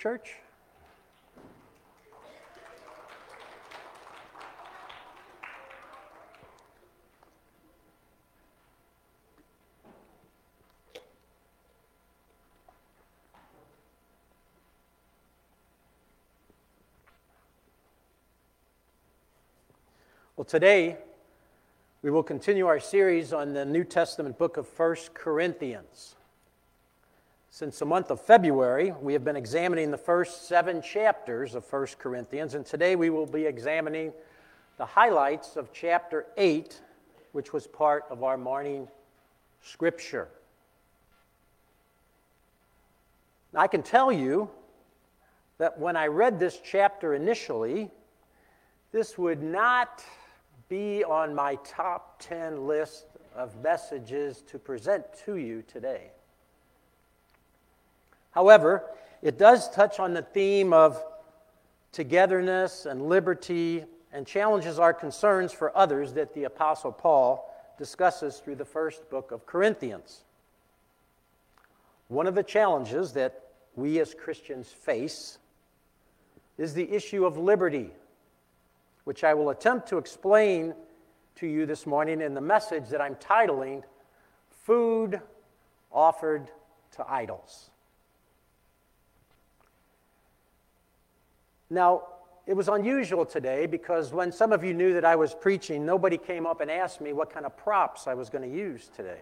church? Well, today we will continue our series on the New Testament book of 1 Corinthians. Since the month of February, we have been examining the first seven chapters of 1 Corinthians, and today we will be examining the highlights of chapter 8, which was part of our morning scripture. Now, I can tell you that when I read this chapter initially, this would not be on my top 10 list of messages to present to you today. However, it does touch on the theme of togetherness and liberty and challenges our concerns for others that the Apostle Paul discusses through the first book of Corinthians. One of the challenges that we as Christians face is the issue of liberty, which I will attempt to explain to you this morning in the message that I'm titling Food Offered to Idols. Now, it was unusual today because when some of you knew that I was preaching, nobody came up and asked me what kind of props I was going to use today.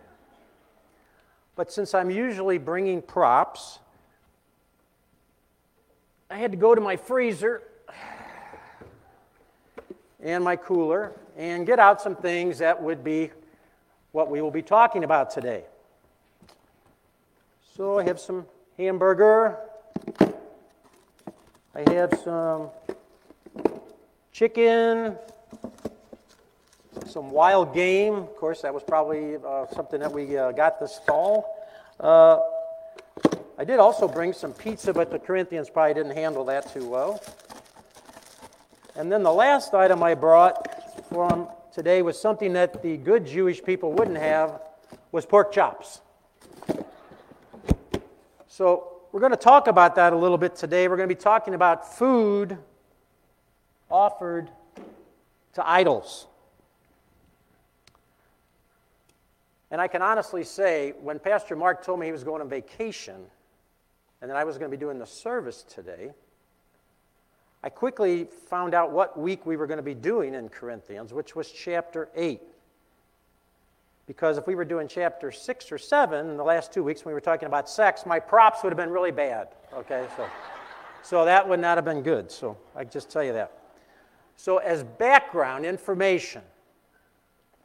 But since I'm usually bringing props, I had to go to my freezer and my cooler and get out some things that would be what we will be talking about today. So I have some hamburger, I have some chicken, some wild game. Of course, that was probably uh, something that we uh, got this fall. Uh, I did also bring some pizza, but the Corinthians probably didn't handle that too well. And then the last item I brought from today was something that the good Jewish people wouldn't have was pork chops. So we're going to talk about that a little bit today. We're going to be talking about food offered to idols. And I can honestly say, when Pastor Mark told me he was going on vacation and that I was going to be doing the service today, I quickly found out what week we were going to be doing in Corinthians, which was chapter 8. Because if we were doing chapter six or seven in the last two weeks when we were talking about sex, my props would have been really bad. Okay, so, so that would not have been good. So I just tell you that. So, as background information,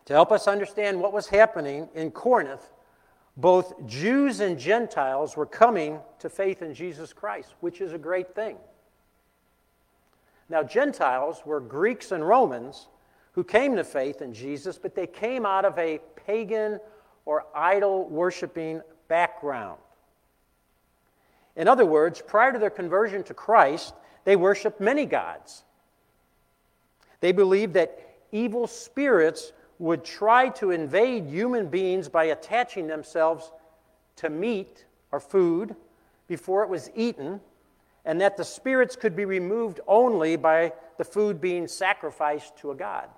to help us understand what was happening in Corinth, both Jews and Gentiles were coming to faith in Jesus Christ, which is a great thing. Now, Gentiles were Greeks and Romans who came to faith in Jesus, but they came out of a pagan or idol worshiping background. In other words, prior to their conversion to Christ, they worshiped many gods. They believed that evil spirits would try to invade human beings by attaching themselves to meat or food before it was eaten, and that the spirits could be removed only by the food being sacrificed to a god.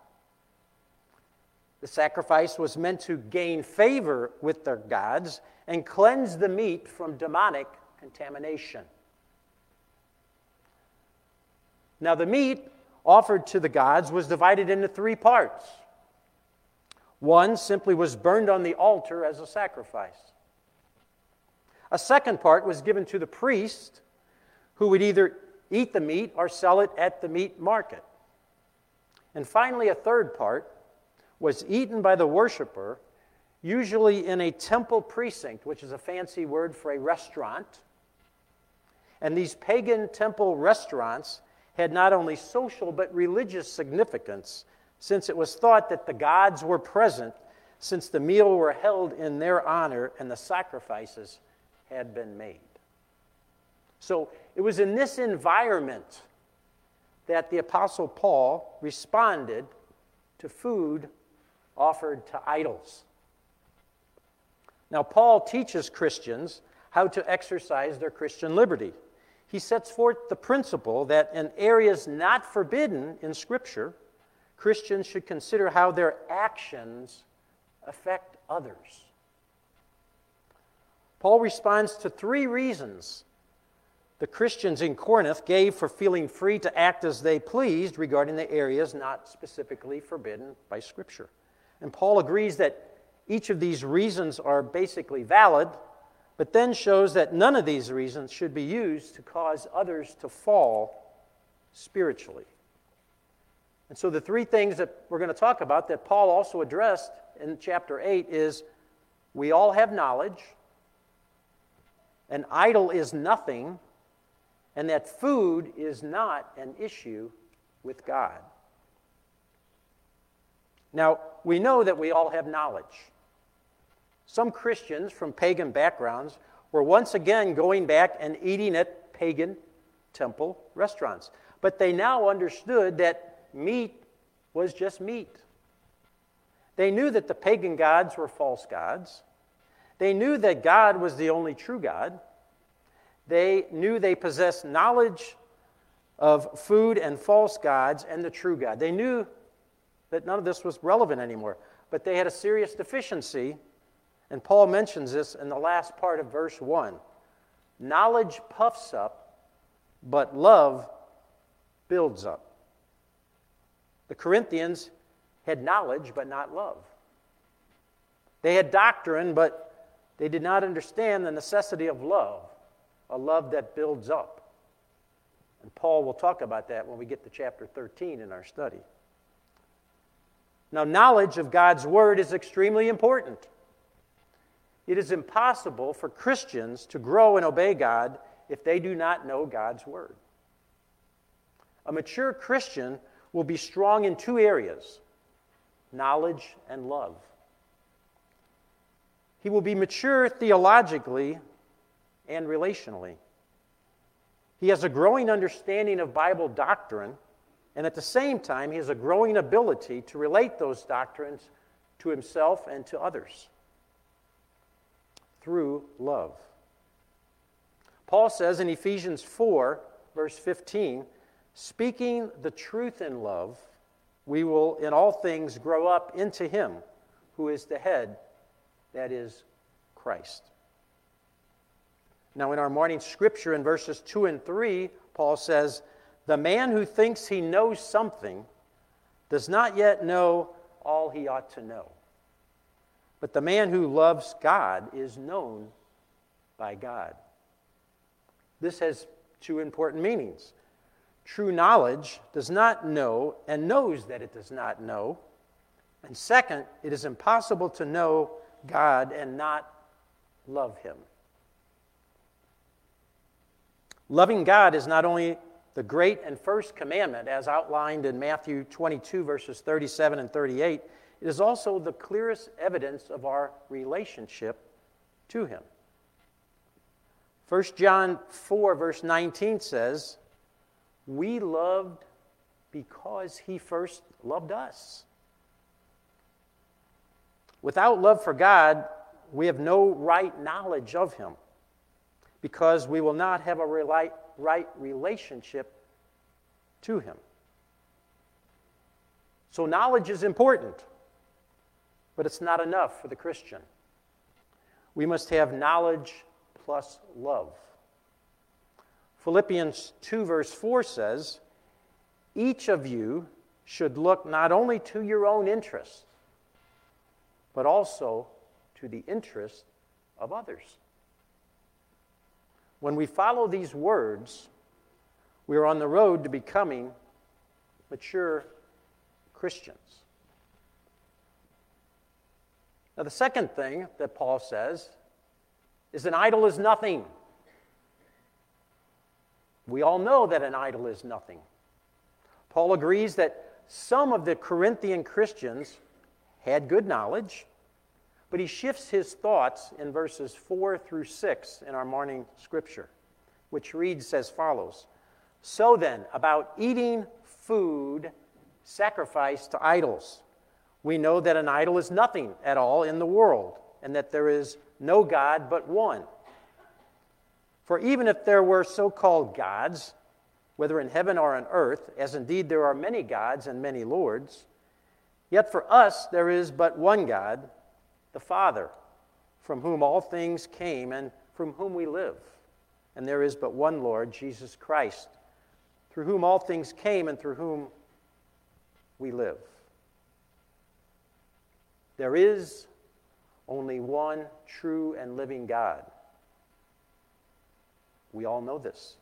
The sacrifice was meant to gain favor with their gods and cleanse the meat from demonic contamination. Now, the meat offered to the gods was divided into three parts. One simply was burned on the altar as a sacrifice. A second part was given to the priest, who would either eat the meat or sell it at the meat market. And finally, a third part was eaten by the worshiper, usually in a temple precinct, which is a fancy word for a restaurant. And these pagan temple restaurants had not only social but religious significance, since it was thought that the gods were present since the meal were held in their honor and the sacrifices had been made. So it was in this environment that the Apostle Paul responded to food offered to idols. Now, Paul teaches Christians how to exercise their Christian liberty. he sets forth the principle that in areas not forbidden in Scripture, Christians should consider how their actions affect others. Paul responds to three reasons the Christians in Corinth gave for feeling free to act as they pleased regarding the areas not specifically forbidden by Scripture. And Paul agrees that each of these reasons are basically valid, but then shows that none of these reasons should be used to cause others to fall spiritually. And so the three things that we're going to talk about that Paul also addressed in chapter 8 is we all have knowledge, an idol is nothing, and that food is not an issue with God. Now, we know that we all have knowledge. Some Christians from pagan backgrounds were once again going back and eating at pagan temple restaurants. But they now understood that meat was just meat. They knew that the pagan gods were false gods. They knew that God was the only true God. They knew they possessed knowledge of food and false gods and the true God. They knew that none of this was relevant anymore, but they had a serious deficiency, and Paul mentions this in the last part of verse 1. Knowledge puffs up, but love builds up. The Corinthians had knowledge, but not love. They had doctrine, but they did not understand the necessity of love a love that builds up. And Paul will talk about that when we get to chapter 13 in our study. Now, knowledge of God's Word is extremely important. It is impossible for Christians to grow and obey God if they do not know God's Word. A mature Christian will be strong in two areas knowledge and love. He will be mature theologically and relationally. He has a growing understanding of Bible doctrine, and at the same time, he has a growing ability to relate those doctrines to himself and to others through love. Paul says in Ephesians 4, verse 15, speaking the truth in love, we will in all things grow up into him who is the head, that is Christ. Now, in our morning scripture in verses 2 and 3, Paul says, The man who thinks he knows something does not yet know all he ought to know. But the man who loves God is known by God. This has two important meanings. True knowledge does not know and knows that it does not know. And second, it is impossible to know God and not love him. Loving God is not only the great and first commandment, as outlined in Matthew 22, verses 37 and 38, it is also the clearest evidence of our relationship to Him. 1 John 4, verse 19 says, We loved because He first loved us. Without love for God, we have no right knowledge of Him because we will not have a right relationship to Him. So, knowledge is important, but it's not enough for the Christian. We must have knowledge plus love. Philippians 2, verse 4 says, Each of you should look not only to your own interests, but also to the interests of others. When we follow these words, we are on the road to becoming mature Christians. Now, the second thing that Paul says is an idol is nothing. We all know that an idol is nothing. Paul agrees that some of the Corinthian Christians had good knowledge, but he shifts his thoughts in verses 4 through 6 in our morning scripture, which reads as follows So then, about eating food sacrificed to idols, we know that an idol is nothing at all in the world, and that there is no God but one. For even if there were so called gods, whether in heaven or on earth, as indeed there are many gods and many lords, yet for us there is but one God, the Father, from whom all things came and from whom we live. And there is but one Lord, Jesus Christ, through whom all things came and through whom we live. There is only one true and living God. We all know this.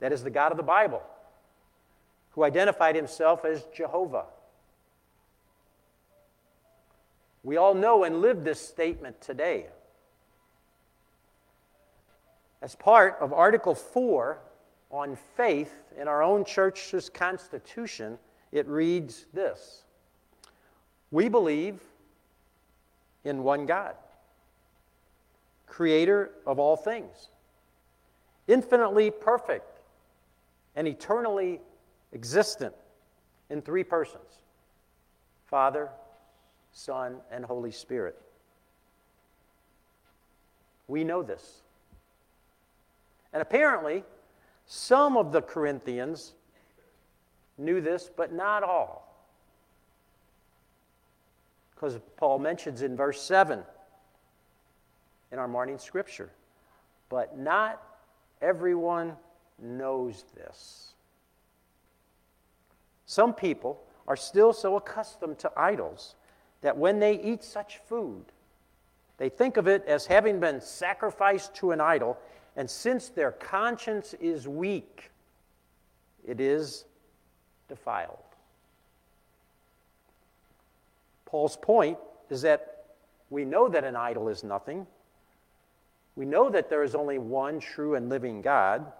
That is the God of the Bible, who identified himself as Jehovah. We all know and live this statement today. As part of Article 4 on faith in our own church's constitution, it reads this We believe in one God, creator of all things, infinitely perfect and eternally existent in three persons Father, Son, and Holy Spirit. We know this. And apparently, some of the Corinthians knew this, but not all. Because Paul mentions in verse 7 in our morning scripture, but not everyone knows this. Some people are still so accustomed to idols that when they eat such food, they think of it as having been sacrificed to an idol, and since their conscience is weak, it is defiled. Paul's point is that we know that an idol is nothing. We know that there is only one true and living God.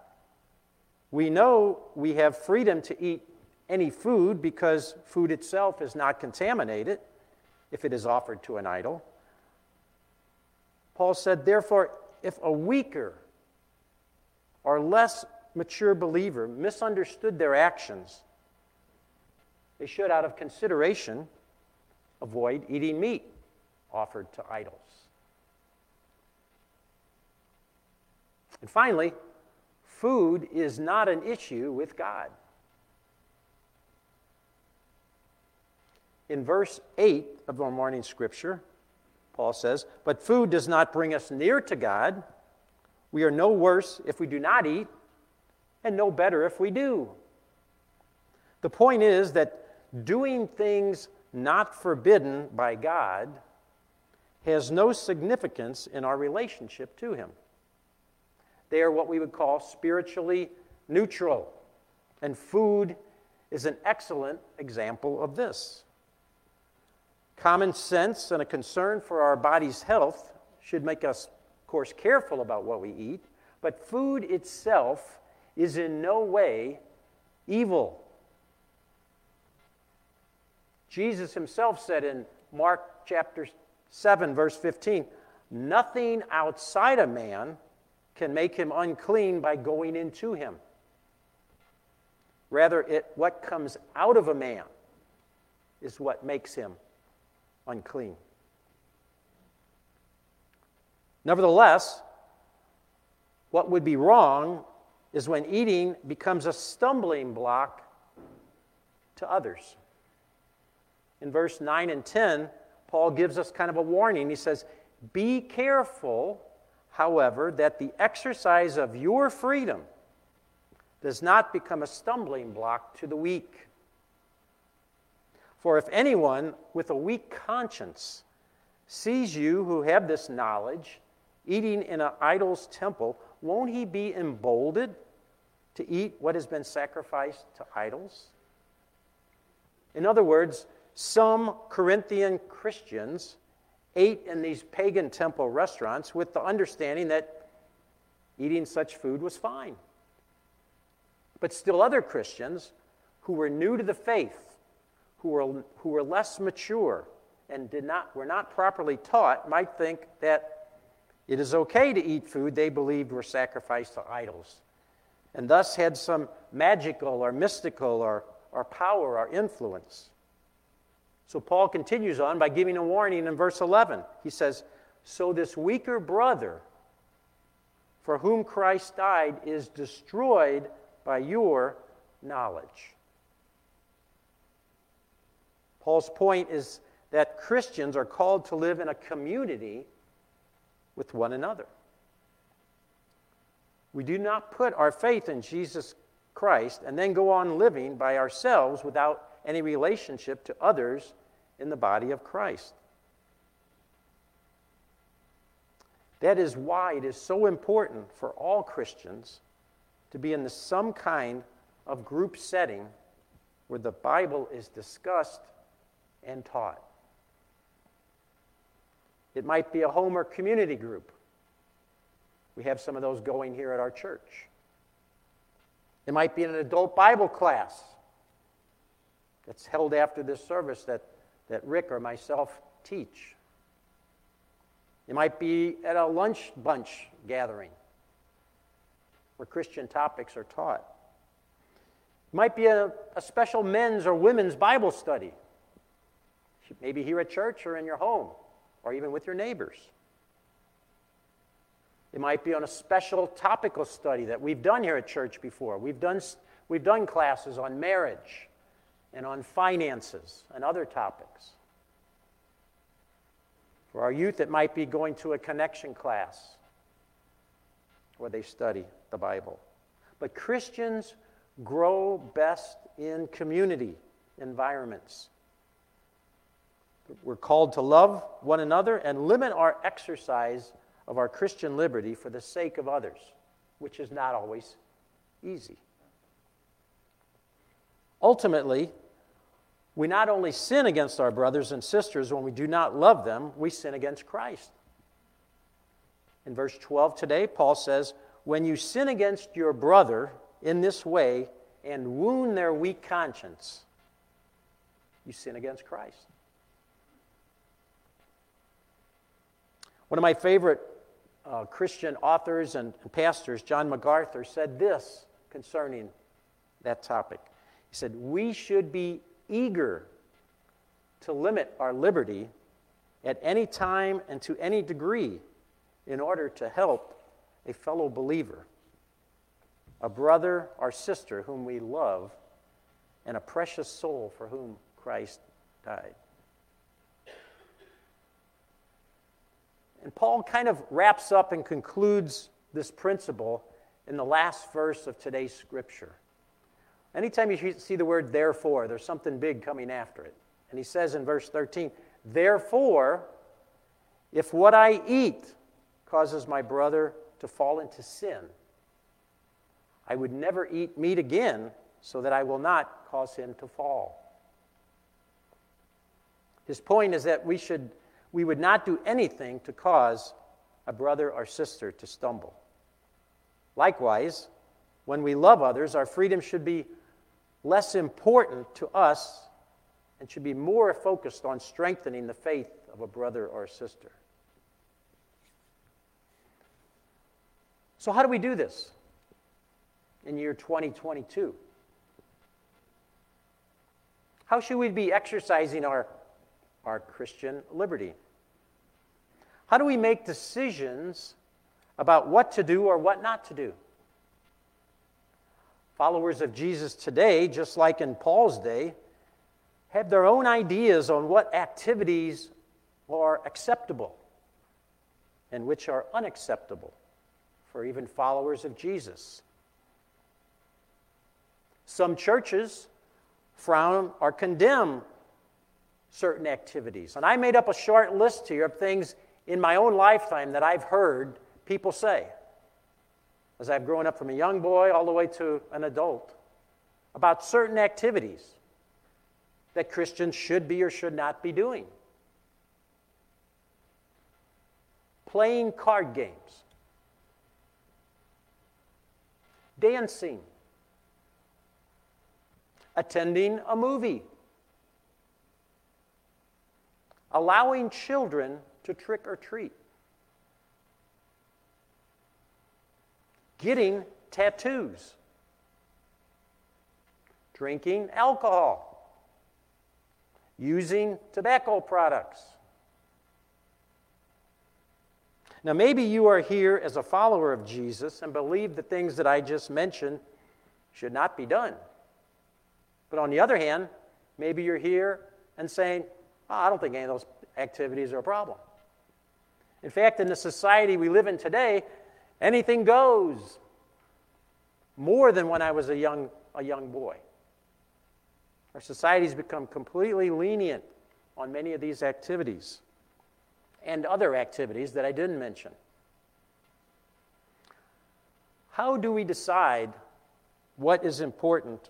We know we have freedom to eat any food because food itself is not contaminated if it is offered to an idol. Paul said, therefore, if a weaker or less mature believer misunderstood their actions, they should, out of consideration, avoid eating meat offered to idols. And finally, food is not an issue with God. In verse 8 of our morning scripture, Paul says, But food does not bring us near to God. We are no worse if we do not eat, and no better if we do. The point is that doing things not forbidden by God has no significance in our relationship to Him. They are what we would call spiritually neutral. And food is an excellent example of this. Common sense and a concern for our body's health should make us, course, careful about what we eat, but food itself is in no way evil. Jesus himself said in Mark chapter 7, verse 15, Nothing outside a man can make him unclean by going into him. Rather, it, what comes out of a man is what makes him unclean. Nevertheless, what would be wrong is when eating becomes a stumbling block to others. In verse 9 and 10, Paul gives us kind of a warning. He says, Be careful however, that the exercise of your freedom does not become a stumbling block to the weak. For if anyone with a weak conscience sees you who have this knowledge eating in an idol's temple, won't he be emboldened to eat what has been sacrificed to idols? In other words, some Corinthian Christians ate in these pagan temple restaurants with the understanding that eating such food was fine. But still, other Christians who were new to the faith, who were, who were less mature, and did not, were not properly taught might think that it is okay to eat food they believed were sacrificed to idols, and thus had some magical or mystical or, or power or influence. So Paul continues on by giving a warning in verse 11. He says, So this weaker brother for whom Christ died is destroyed by your knowledge. Paul's point is that Christians are called to live in a community with one another. We do not put our faith in Jesus Christ and then go on living by ourselves without any relationship to others in the body of Christ. That is why it is so important for all Christians to be in some kind of group setting where the Bible is discussed and taught. It might be a home or community group. We have some of those going here at our church. It might be an adult Bible class that's held after this service that, that Rick or myself teach. It might be at a lunch bunch gathering where Christian topics are taught. It might be a, a special men's or women's Bible study, maybe here at church or in your home or even with your neighbors. It might be on a special topical study that we've done here at church before. We've done, we've done classes on marriage and on finances and other topics. For our youth, it might be going to a connection class where they study the Bible. But Christians grow best in community environments. We're called to love one another and limit our exercise of our Christian liberty for the sake of others, which is not always easy. Ultimately, we not only sin against our brothers and sisters when we do not love them, we sin against Christ. In verse 12 today, Paul says, When you sin against your brother in this way and wound their weak conscience, you sin against Christ. One of my favorite uh, Christian authors and, and pastors, John MacArthur, said this concerning that topic. He said, We should be eager to limit our liberty at any time and to any degree in order to help a fellow believer, a brother or sister whom we love, and a precious soul for whom Christ died. And Paul kind of wraps up and concludes this principle in the last verse of today's scripture. Anytime you see the word therefore, there's something big coming after it. And he says in verse 13, Therefore, if what I eat causes my brother to fall into sin, I would never eat meat again so that I will not cause him to fall. His point is that we, should, we would not do anything to cause a brother or sister to stumble. Likewise, when we love others, our freedom should be less important to us and should be more focused on strengthening the faith of a brother or a sister. So, how do we do this in year 2022? How should we be exercising our, our Christian liberty? How do we make decisions about what to do or what not to do? Followers of Jesus today, just like in Paul's day, have their own ideas on what activities are acceptable and which are unacceptable for even followers of Jesus. Some churches frown or condemn certain activities. And I made up a short list here of things in my own lifetime that I've heard people say as I've grown up from a young boy all the way to an adult about certain activities that Christians should be or should not be doing. Playing card games, dancing, attending a movie, allowing children to trick or treat. getting tattoos, drinking alcohol, using tobacco products, Now, maybe you are here as a follower of Jesus and believe the things that I just mentioned should not be done. But on the other hand, maybe you're here and saying, I don't think any of those activities are a problem. In fact, in the society we live in today, anything goes more than when I was a young, a young boy. Our society's become completely lenient on many of these activities and other activities that I didn't mention. How do we decide what is important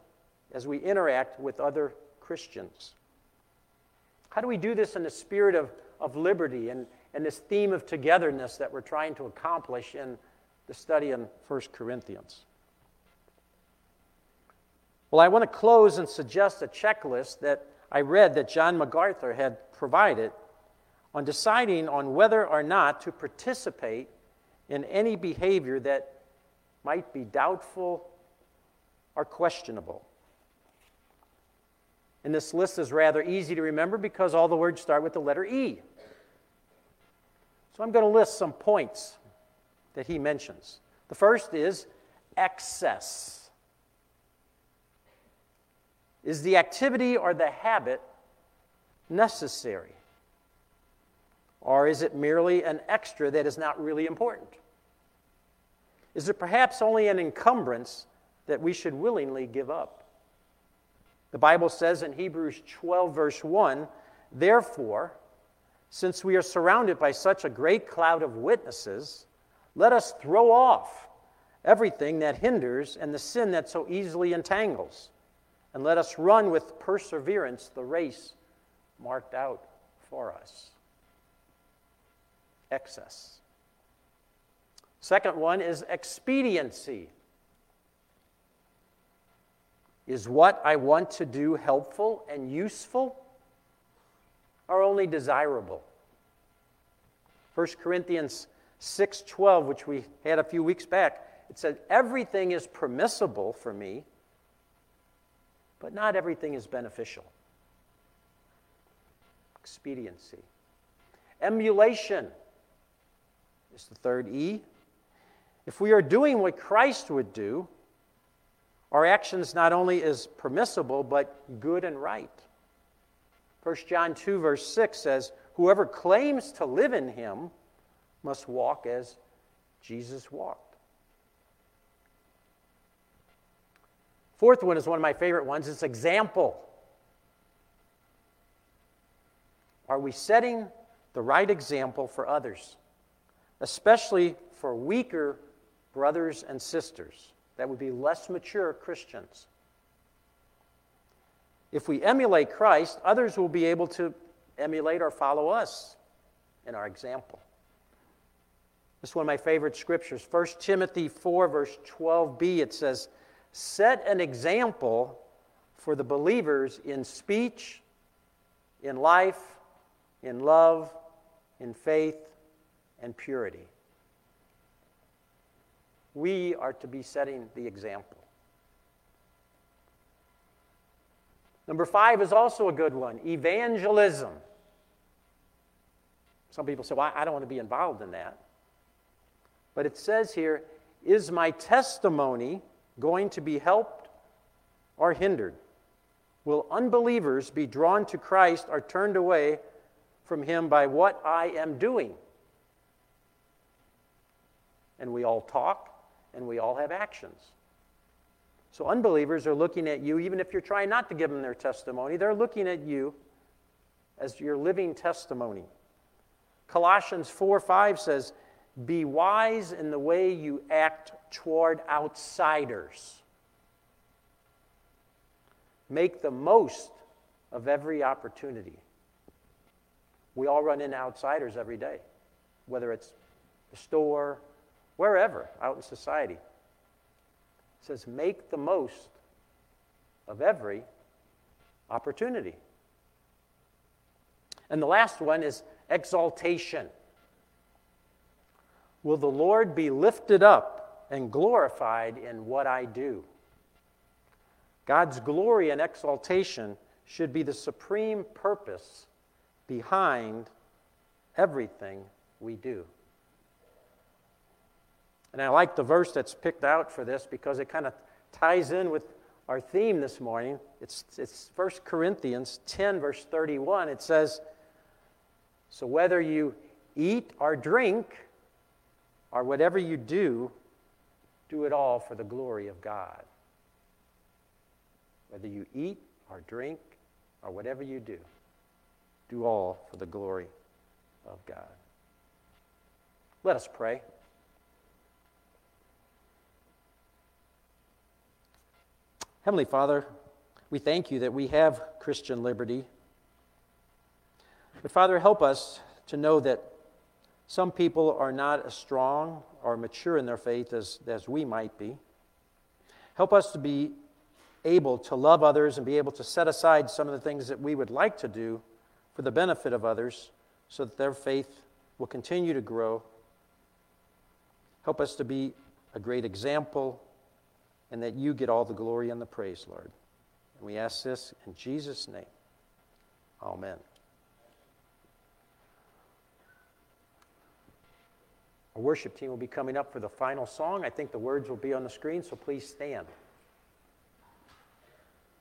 as we interact with other Christians? How do we do this in the spirit of, of liberty and, and this theme of togetherness that we're trying to accomplish in the study in 1 Corinthians? Well, I want to close and suggest a checklist that I read that John MacArthur had provided on deciding on whether or not to participate in any behavior that might be doubtful or questionable. And this list is rather easy to remember because all the words start with the letter E. So I'm going to list some points that he mentions. The first is excess. Is the activity or the habit necessary? Or is it merely an extra that is not really important? Is it perhaps only an encumbrance that we should willingly give up? The Bible says in Hebrews 12, verse 1 Therefore, since we are surrounded by such a great cloud of witnesses, let us throw off everything that hinders and the sin that so easily entangles, and let us run with perseverance the race marked out for us excess. Second one is expediency. Is what I want to do helpful and useful or only desirable? 1 Corinthians 6:12, which we had a few weeks back, it said everything is permissible for me, but not everything is beneficial. Expediency. Emulation is the third E. If we are doing what Christ would do, our actions not only is permissible, but good and right. 1 John 2, verse 6 says, Whoever claims to live in him must walk as Jesus walked. Fourth one is one of my favorite ones it's example. Are we setting the right example for others? especially for weaker brothers and sisters that would be less mature Christians. If we emulate Christ, others will be able to emulate or follow us in our example. This is one of my favorite scriptures. 1 Timothy 4, verse 12b, it says, Set an example for the believers in speech, in life, in love, in faith, and purity. We are to be setting the example. Number five is also a good one evangelism. Some people say, well, I don't want to be involved in that. But it says here, is my testimony going to be helped or hindered? Will unbelievers be drawn to Christ or turned away from him by what I am doing? and we all talk, and we all have actions. So unbelievers are looking at you, even if you're trying not to give them their testimony, they're looking at you as your living testimony. Colossians 4 5 says, Be wise in the way you act toward outsiders. Make the most of every opportunity. We all run into outsiders every day, whether it's the store, wherever out in society. It says, make the most of every opportunity. And the last one is exaltation. Will the Lord be lifted up and glorified in what I do? God's glory and exaltation should be the supreme purpose behind everything we do. And I like the verse that's picked out for this because it kind of ties in with our theme this morning. It's, it's 1 Corinthians 10, verse 31. It says, So whether you eat or drink, or whatever you do, do it all for the glory of God. Whether you eat or drink or whatever you do, do all for the glory of God. Let us pray. Heavenly Father, we thank you that we have Christian liberty. But Father, help us to know that some people are not as strong or mature in their faith as, as we might be. Help us to be able to love others and be able to set aside some of the things that we would like to do for the benefit of others so that their faith will continue to grow. Help us to be a great example and that you get all the glory and the praise, Lord. And we ask this in Jesus' name. Amen. Our worship team will be coming up for the final song. I think the words will be on the screen, so please stand.